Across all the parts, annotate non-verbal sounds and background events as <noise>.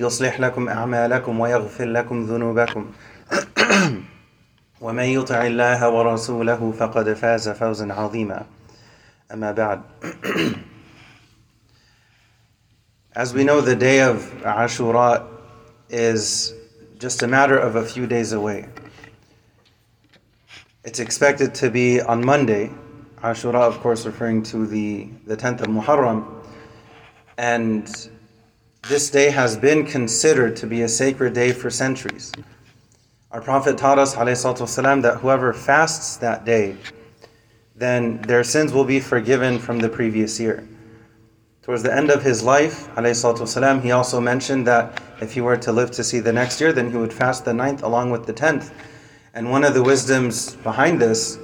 يصلح لكم أعمالكم ويغفر لكم ذنوبكم <clears throat> ومن يطع الله ورسوله فقد فاز فوزا عظيما أما بعد <clears throat> As we know, the day of Ashura is just a matter of a few days away. It's expected to be on Monday, Ashura, of course, referring to the, the 10th of Muharram. And this day has been considered to be a sacred day for centuries. Our Prophet taught us والسلام, that whoever fasts that day, then their sins will be forgiven from the previous year. Towards the end of his life, والسلام, he also mentioned that if he were to live to see the next year, then he would fast the ninth along with the tenth. And one of the wisdoms behind this,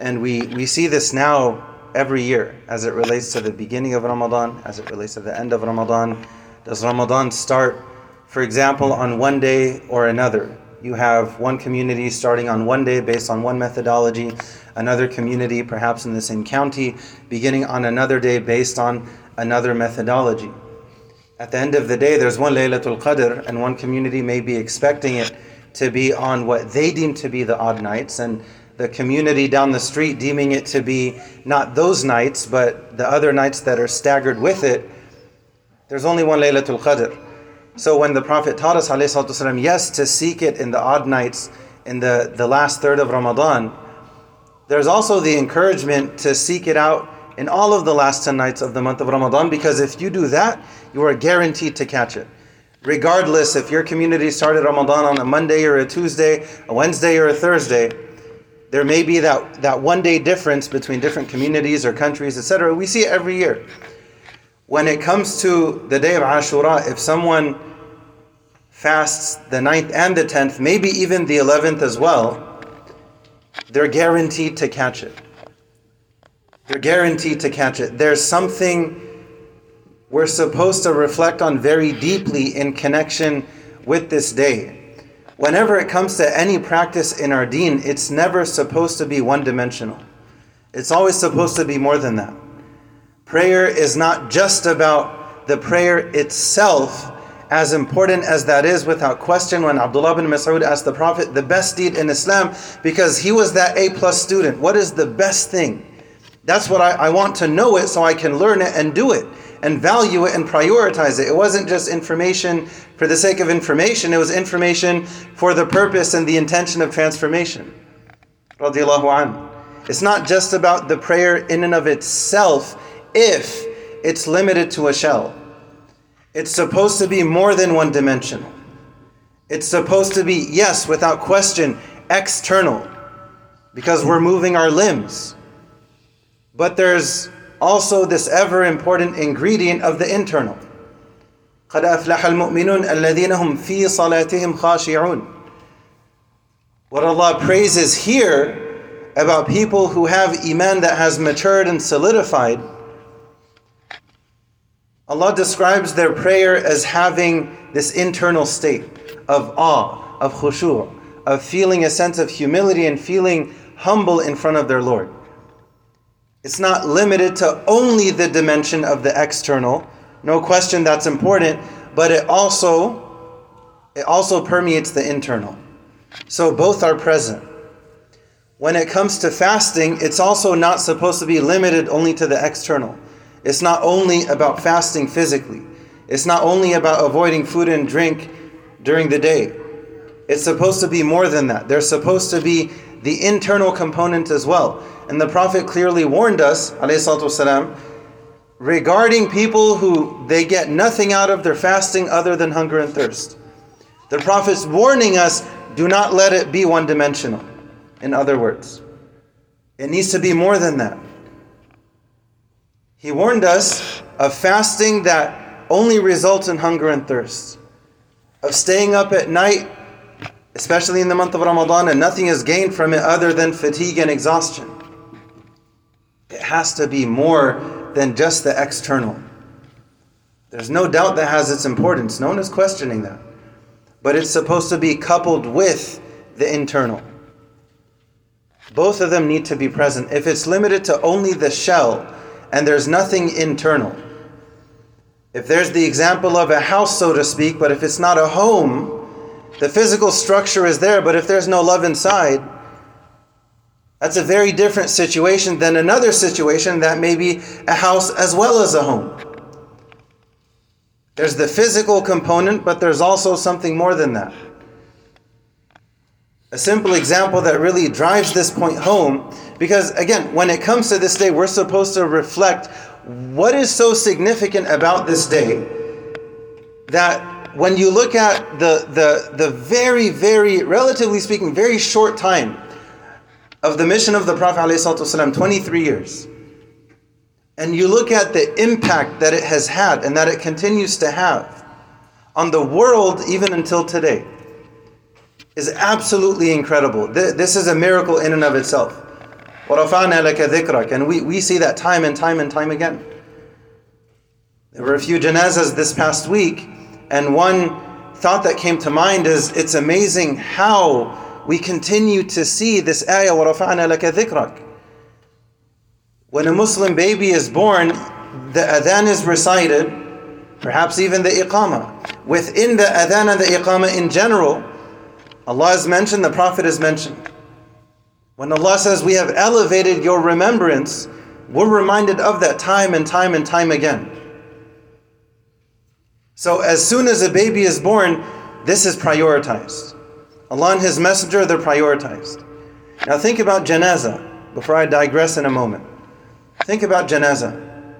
and we, we see this now every year as it relates to the beginning of Ramadan, as it relates to the end of Ramadan. does Ramadan start, for example, on one day or another? You have one community starting on one day based on one methodology, another community, perhaps in the same county, beginning on another day based on another methodology. At the end of the day, there's one Laylatul Qadr, and one community may be expecting it to be on what they deem to be the odd nights, and the community down the street deeming it to be not those nights, but the other nights that are staggered with it. There's only one Laylatul Qadr. So when the Prophet taught us, والسلام, yes, to seek it in the odd nights, in the, the last third of Ramadan, there's also the encouragement to seek it out in all of the last 10 nights of the month of Ramadan, because if you do that, you are guaranteed to catch it. Regardless if your community started Ramadan on a Monday or a Tuesday, a Wednesday or a Thursday, there may be that, that one day difference between different communities or countries, etc. We see it every year. When it comes to the day of Ashura, if someone fasts the 9th and the 10th, maybe even the 11th as well, they're guaranteed to catch it. They're guaranteed to catch it. There's something we're supposed to reflect on very deeply in connection with this day. Whenever it comes to any practice in our deen, it's never supposed to be one dimensional. It's always supposed to be more than that. Prayer is not just about the prayer itself, as important as that is, without question, when Abdullah bin Mas'ud asked the Prophet the best deed in Islam, because he was that A plus student. What is the best thing? That's what I, I want to know it so I can learn it and do it and value it and prioritize it. It wasn't just information for the sake of information, it was information for the purpose and the intention of transformation. It's not just about the prayer in and of itself if it's limited to a shell. It's supposed to be more than one dimensional. It's supposed to be, yes, without question, external, because we're moving our limbs. But there's also this ever important ingredient of the internal. قد أفلح المؤمنون الذين هم في صلاتهم خاشعون. What Allah praises here about people who have iman that has matured and solidified, Allah describes their prayer as having this internal state of awe, of khushu', of feeling a sense of humility and feeling humble in front of their Lord. It's not limited to only the dimension of the external. No question that's important, but it also it also permeates the internal. So both are present. When it comes to fasting, it's also not supposed to be limited only to the external. It's not only about fasting physically. It's not only about avoiding food and drink during the day. It's supposed to be more than that. There's supposed to be the internal component as well. And the Prophet clearly warned us, والسلام, regarding people who they get nothing out of their fasting other than hunger and thirst. The Prophet's warning us do not let it be one dimensional. In other words, it needs to be more than that. He warned us of fasting that only results in hunger and thirst, of staying up at night, especially in the month of Ramadan, and nothing is gained from it other than fatigue and exhaustion. It has to be more than just the external. There's no doubt that has its importance. No one is questioning that. But it's supposed to be coupled with the internal. Both of them need to be present. If it's limited to only the shell and there's nothing internal, if there's the example of a house, so to speak, but if it's not a home, the physical structure is there, but if there's no love inside, that's a very different situation than another situation that may be a house as well as a home. There's the physical component, but there's also something more than that. A simple example that really drives this point home, because again, when it comes to this day, we're supposed to reflect what is so significant about this day that when you look at the, the, the very, very, relatively speaking, very short time of the mission of the Prophet ﷺ, 23 years, and you look at the impact that it has had and that it continues to have on the world even until today is absolutely incredible. This is a miracle in and of itself. And we, we see that time and time and time again. There were a few janazas this past week, and one thought that came to mind is it's amazing how we continue to see this ayah, وَرَفَعْنَا لَكَ ذِكْرَكَ. When a Muslim baby is born, the adhan is recited, perhaps even the iqamah. Within the adhan and the iqamah in general, Allah is mentioned, the Prophet is mentioned. When Allah says, We have elevated your remembrance, we're reminded of that time and time and time again. So, as soon as a baby is born, this is prioritized. Allah and His Messenger, they're prioritized. Now, think about janazah before I digress in a moment. Think about janazah.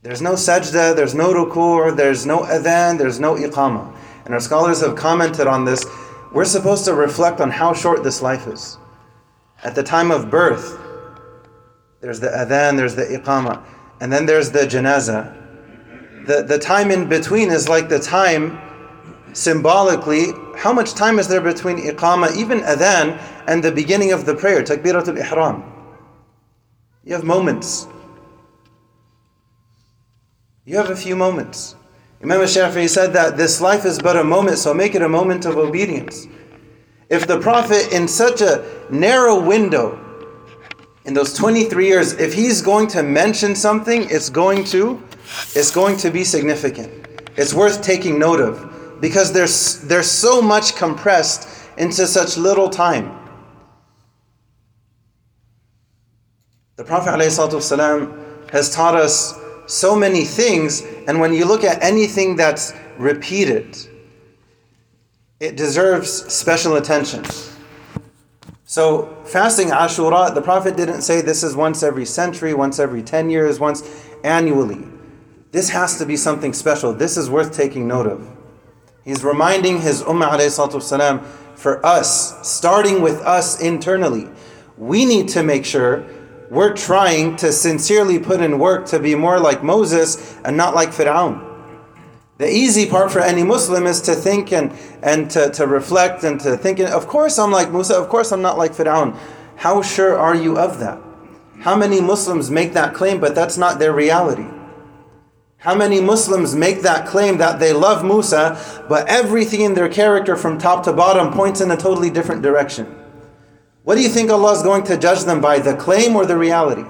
There's no sajda, there's no ruku', there's no adhan, there's no iqamah and our scholars have commented on this, we're supposed to reflect on how short this life is. At the time of birth, there's the adhan, there's the iqamah, and then there's the janazah. The, the time in between is like the time, symbolically, how much time is there between iqamah, even adhan, and the beginning of the prayer, takbiratul ihram? You have moments. You have a few moments. Imam Shafi'i said that this life is but a moment, so make it a moment of obedience. If the Prophet, in such a narrow window, in those 23 years, if he's going to mention something, it's going to, it's going to be significant. It's worth taking note of because there's there's so much compressed into such little time. The Prophet ﷺ has taught us so many things, and when you look at anything that's repeated, it deserves special attention. So, fasting Ashura, the Prophet didn't say this is once every century, once every 10 years, once annually. This has to be something special. This is worth taking note of. He's reminding his Ummah والسلام, for us, starting with us internally. We need to make sure we're trying to sincerely put in work to be more like Moses and not like Fir'aun. The easy part for any Muslim is to think and, and to, to reflect and to think, of course I'm like Musa, of course I'm not like Fir'aun. How sure are you of that? How many Muslims make that claim, but that's not their reality? How many Muslims make that claim that they love Musa, but everything in their character from top to bottom points in a totally different direction? What do you think Allah is going to judge them by, the claim or the reality?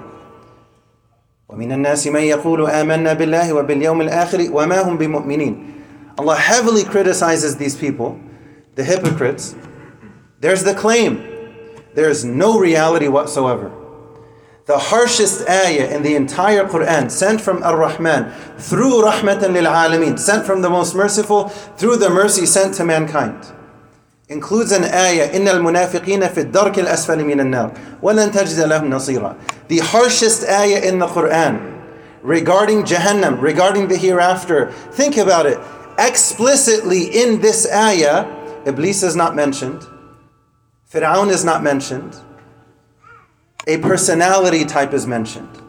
ومن الناس من يقول آمنا بالله وباليوم الآخر وما هم بمؤمنين Allah heavily criticizes these people, the hypocrites. There's the claim. There's no reality whatsoever. The harshest ayah in the entire Quran, sent from Ar-Rahman, through Rahmatan lil Alameen, sent from the most merciful, through the mercy sent to mankind. includes an ayah إن المنافقين في الدرك الأسفل من النار ولن تجد لهم نصيرا the harshest ayah in the Quran regarding Jahannam regarding the hereafter think about it explicitly in this ayah Iblis is not mentioned Fir'aun is not mentioned a personality type is mentioned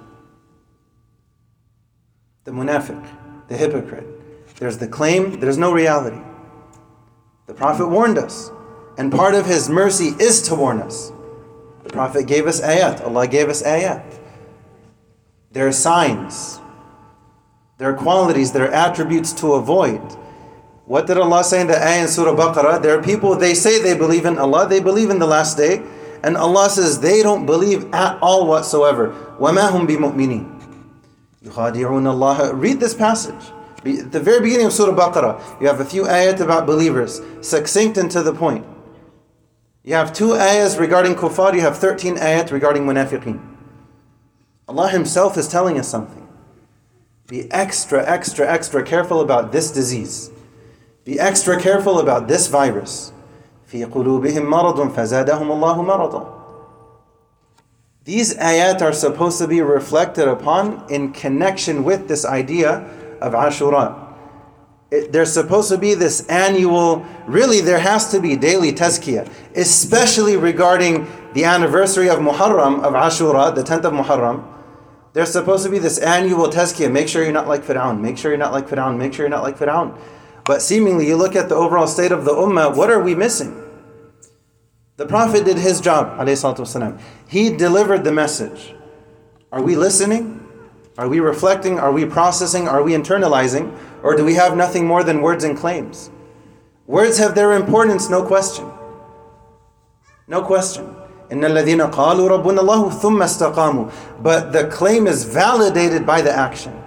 the munafiq the hypocrite there's the claim there's no reality the Prophet warned us, and part of his mercy is to warn us. The Prophet gave us ayat, Allah gave us ayat. There are signs, there are qualities, there are attributes to avoid. What did Allah say in the ayah in Surah Baqarah? There are people, they say they believe in Allah, they believe in the last day, and Allah says they don't believe at all whatsoever. وَمَا هُمْ بِمُؤْمِنِينَ يُخَادِعُونَ اللَّهَ Read this passage. At the very beginning of Surah Baqarah, you have a few ayat about believers, succinct and to the point. You have two ayahs regarding kuffar, you have 13 ayat regarding munafiqeen. Allah Himself is telling us something. Be extra, extra, extra careful about this disease. Be extra careful about this virus. في قلوبهم مرض فزادهم الله مرضا. These ayat are supposed to be reflected upon in connection with this idea of Ashura. It, there's supposed to be this annual, really, there has to be daily tazkiyah, especially regarding the anniversary of Muharram, of Ashura, the 10th of Muharram. There's supposed to be this annual tazkiyah. Make sure you're not like Fir'aun. Make sure you're not like Fir'aun. Make sure you're not like Fir'aun. But seemingly, you look at the overall state of the ummah, what are we missing? The Prophet did his job, والسلام. he delivered the message. Are we listening? Are we reflecting? Are we processing? Are we internalizing? Or do we have nothing more than words and claims? Words have their importance, no question. No question. But the claim is validated by the action.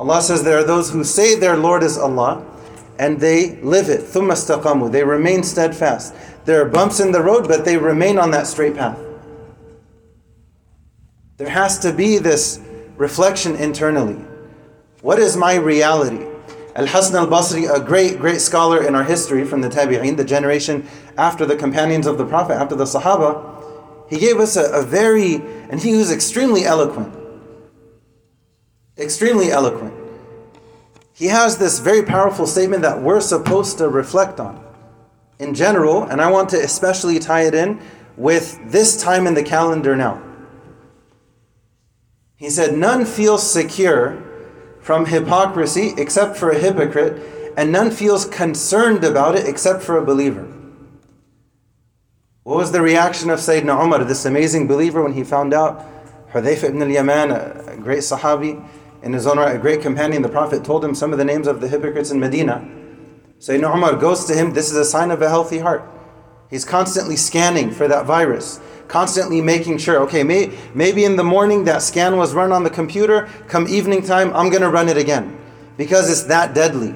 Allah says there are those who say their Lord is Allah and they live it. They remain steadfast. There are bumps in the road, but they remain on that straight path. There has to be this reflection internally. What is my reality? Al Hasan al Basri, a great, great scholar in our history from the Tabi'een, the generation after the companions of the Prophet, after the Sahaba, he gave us a, a very, and he was extremely eloquent. Extremely eloquent. He has this very powerful statement that we're supposed to reflect on in general, and I want to especially tie it in with this time in the calendar now. He said, None feels secure from hypocrisy except for a hypocrite, and none feels concerned about it except for a believer. What was the reaction of Sayyidina Umar, this amazing believer, when he found out Hudayfa ibn al-Yaman, a great Sahabi, in his own right, a great companion, the Prophet told him some of the names of the hypocrites in Medina. Sayyidina Umar goes to him, this is a sign of a healthy heart. He's constantly scanning for that virus constantly making sure, okay, may, maybe in the morning that scan was run on the computer, come evening time, I'm going to run it again because it's that deadly.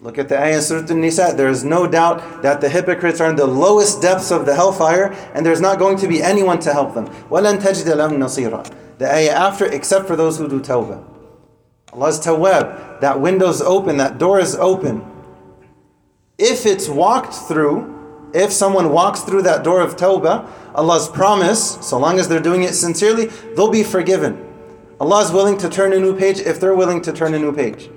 Look at the ayah Surah An-Nisa. There is no doubt that the hypocrites are in the lowest depths of the hellfire and there's not going to be anyone to help them. وَلَن تَجْدَ لَهُمْ نَصِيرًا The ayah after, except for those who do tawbah. Allah's tawab, that window's open, that door is open. If it's walked through, if someone walks through that door of tawbah, Allah's promise, so long as they're doing it sincerely, they'll be forgiven. Allah is willing to turn a new page if they're willing to turn a new page.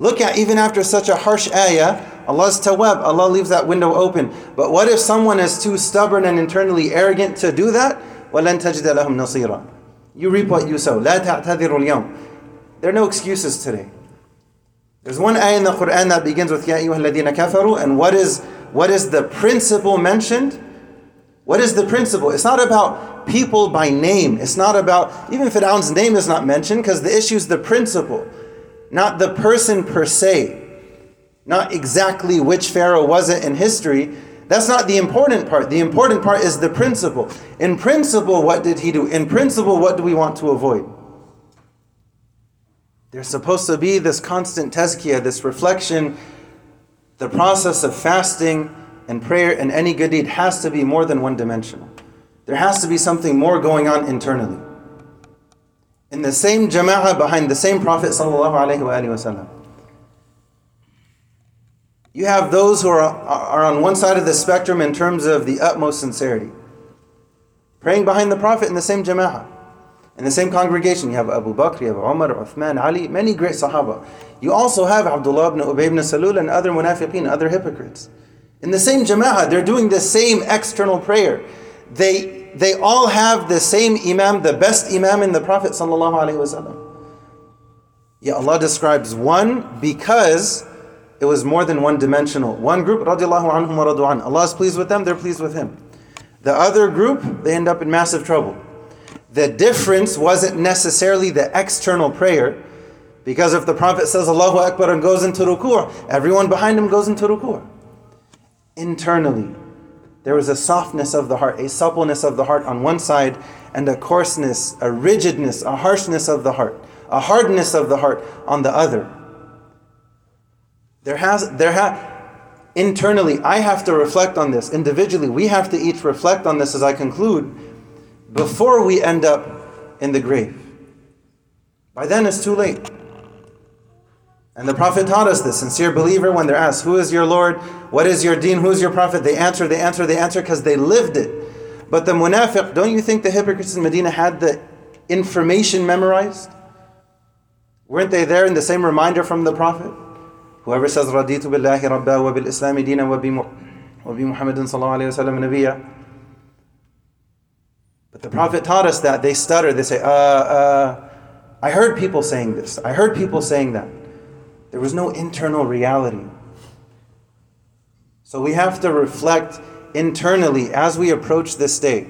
Look at even after such a harsh ayah, Allah's tawab, Allah leaves that window open. But what if someone is too stubborn and internally arrogant to do that? وَلَن تَجِدَ لَهُمْ نَصِيرًا You reap what you sow. لَا تَعْتَذِرُوا الْيَوْمِ There are no excuses today. There's one ayah in the Quran that begins with Ya ayyuhalladhina kafaru, and what is what is the principle mentioned? What is the principle? It's not about people by name. It's not about even Fir'aun's name is not mentioned because the issue is the principle, not the person per se, not exactly which pharaoh was it in history. That's not the important part. The important part is the principle. In principle, what did he do? In principle, what do we want to avoid? There's supposed to be this constant tazkiyah, this reflection the process of fasting and prayer and any good deed has to be more than one dimensional. There has to be something more going on internally. In the same jama'ah behind the same Prophet wasallam. You have those who are, are on one side of the spectrum in terms of the utmost sincerity. Praying behind the Prophet in the same jama'ah. In the same congregation, you have Abu Bakr, you have Umar, Uthman, Ali, many great Sahaba. You also have Abdullah ibn Ubay ibn Salul and other munafiqeen, other hypocrites. In the same jama'ah, they're doing the same external prayer. They, they all have the same imam, the best imam in the Prophet sallallahu alaihi wasallam. Yet Allah describes one because it was more than one dimensional. One group, radiallahu anhum wa. Allah is pleased with them, they're pleased with Him. The other group, they end up in massive trouble. The difference wasn't necessarily the external prayer, because if the Prophet says Allahu Akbar and goes into ruku', everyone behind him goes into ruku'. Internally, there was a softness of the heart, a suppleness of the heart on one side, and a coarseness, a rigidness, a harshness of the heart, a hardness of the heart on the other. There has, there ha, internally, I have to reflect on this. Individually, we have to each reflect on this as I conclude before we end up in the grave. By then, it's too late. And the Prophet taught us this. Sincere believer, when they're asked, Who is your Lord? What is your deen? Who is your Prophet? They answer, they answer, they answer because they lived it. But the munafiq, don't you think the hypocrites in Medina had the information memorized? Weren't they there in the same reminder from the Prophet? Whoever says, Raditu billahi rabba wa bil islami dina wa bi Muhammadin sallallahu alayhi wa sallam nabiyya. But the Prophet taught us that. They stutter, they say, uh, uh, I heard people saying this. I heard people saying that. There was no internal reality. So we have to reflect internally as we approach this day,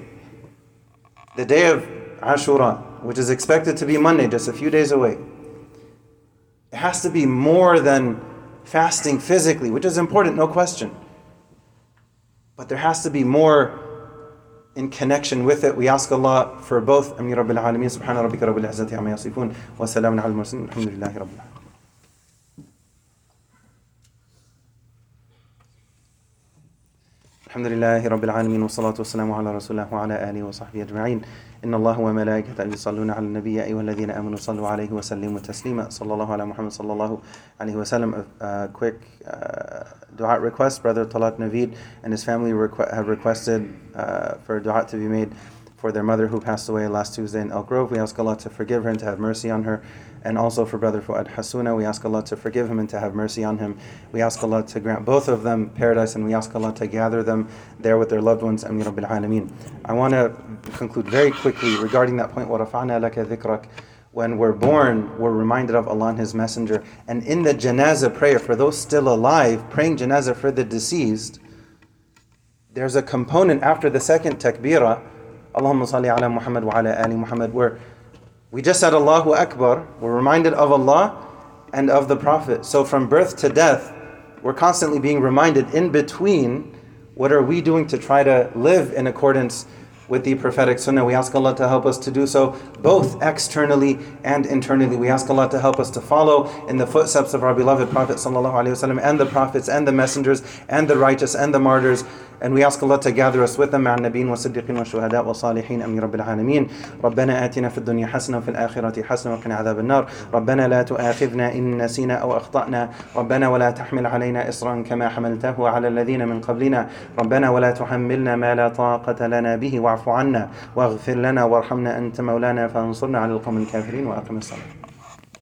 the day of Ashura, which is expected to be Monday, just a few days away. It has to be more than fasting physically, which is important, no question. But there has to be more in connection with it. We ask Allah for both. Amir Rabbil Alameen, Subhana Rabbika Rabbil Izzati Amma Yasifun, wa salamun al mursalin, alhamdulillahi Rabbil Alameen. Alhamdulillahi Rabbil Alamin wa salatu ala Rasulullah wa ala alihi wa sahbihi ajma'in. Inna Allah wa malaikata yusalluna ala nabiyya ayyuha alladhina amanu sallu alayhi wa taslima. Sallallahu ala Muhammad sallallahu alayhi. A quick uh, dua request. Brother Talat Navid and his family requ- have requested uh, for dua to be made for their mother who passed away last Tuesday in Elk Grove. We ask Allah to forgive her and to have mercy on her and also for brother Fuad Hasuna. We ask Allah to forgive him and to have mercy on him. We ask Allah to grant both of them paradise and we ask Allah to gather them there with their loved ones. Ameen Rabbil Alameen. I want to conclude very quickly regarding that point. وَرَفَعْنَا لَكَ ذِكْرَكَ when we're born, we're reminded of Allah and His Messenger. And in the janazah prayer, for those still alive, praying janazah for the deceased, there's a component after the second takbirah, Allahumma salli ala Muhammad wa ala ali Muhammad, where we just said Allahu Akbar, we're reminded of Allah and of the Prophet. So from birth to death, we're constantly being reminded in between what are we doing to try to live in accordance with the prophetic sunnah. We ask Allah to help us to do so both externally and internally. We ask Allah to help us to follow in the footsteps of our beloved Prophet ﷺ and the prophets and the messengers and the righteous and the martyrs And we ask Allah to gather us with them مع النبيين والصديقين والشهداء والصالحين أمين رب العالمين. ربنا آتنا في الدنيا حسنة وفي الآخرة حسنة وقنا عذاب النار. ربنا لا تؤاخذنا إن نسينا أو أخطأنا. ربنا ولا تحمل علينا إصرا كما حملته على الذين من قبلنا. ربنا ولا تحملنا ما لا طاقة لنا به واعف عنا واغفر لنا وارحمنا أنت مولانا فانصرنا على القوم الكافرين وأقم الصلاة.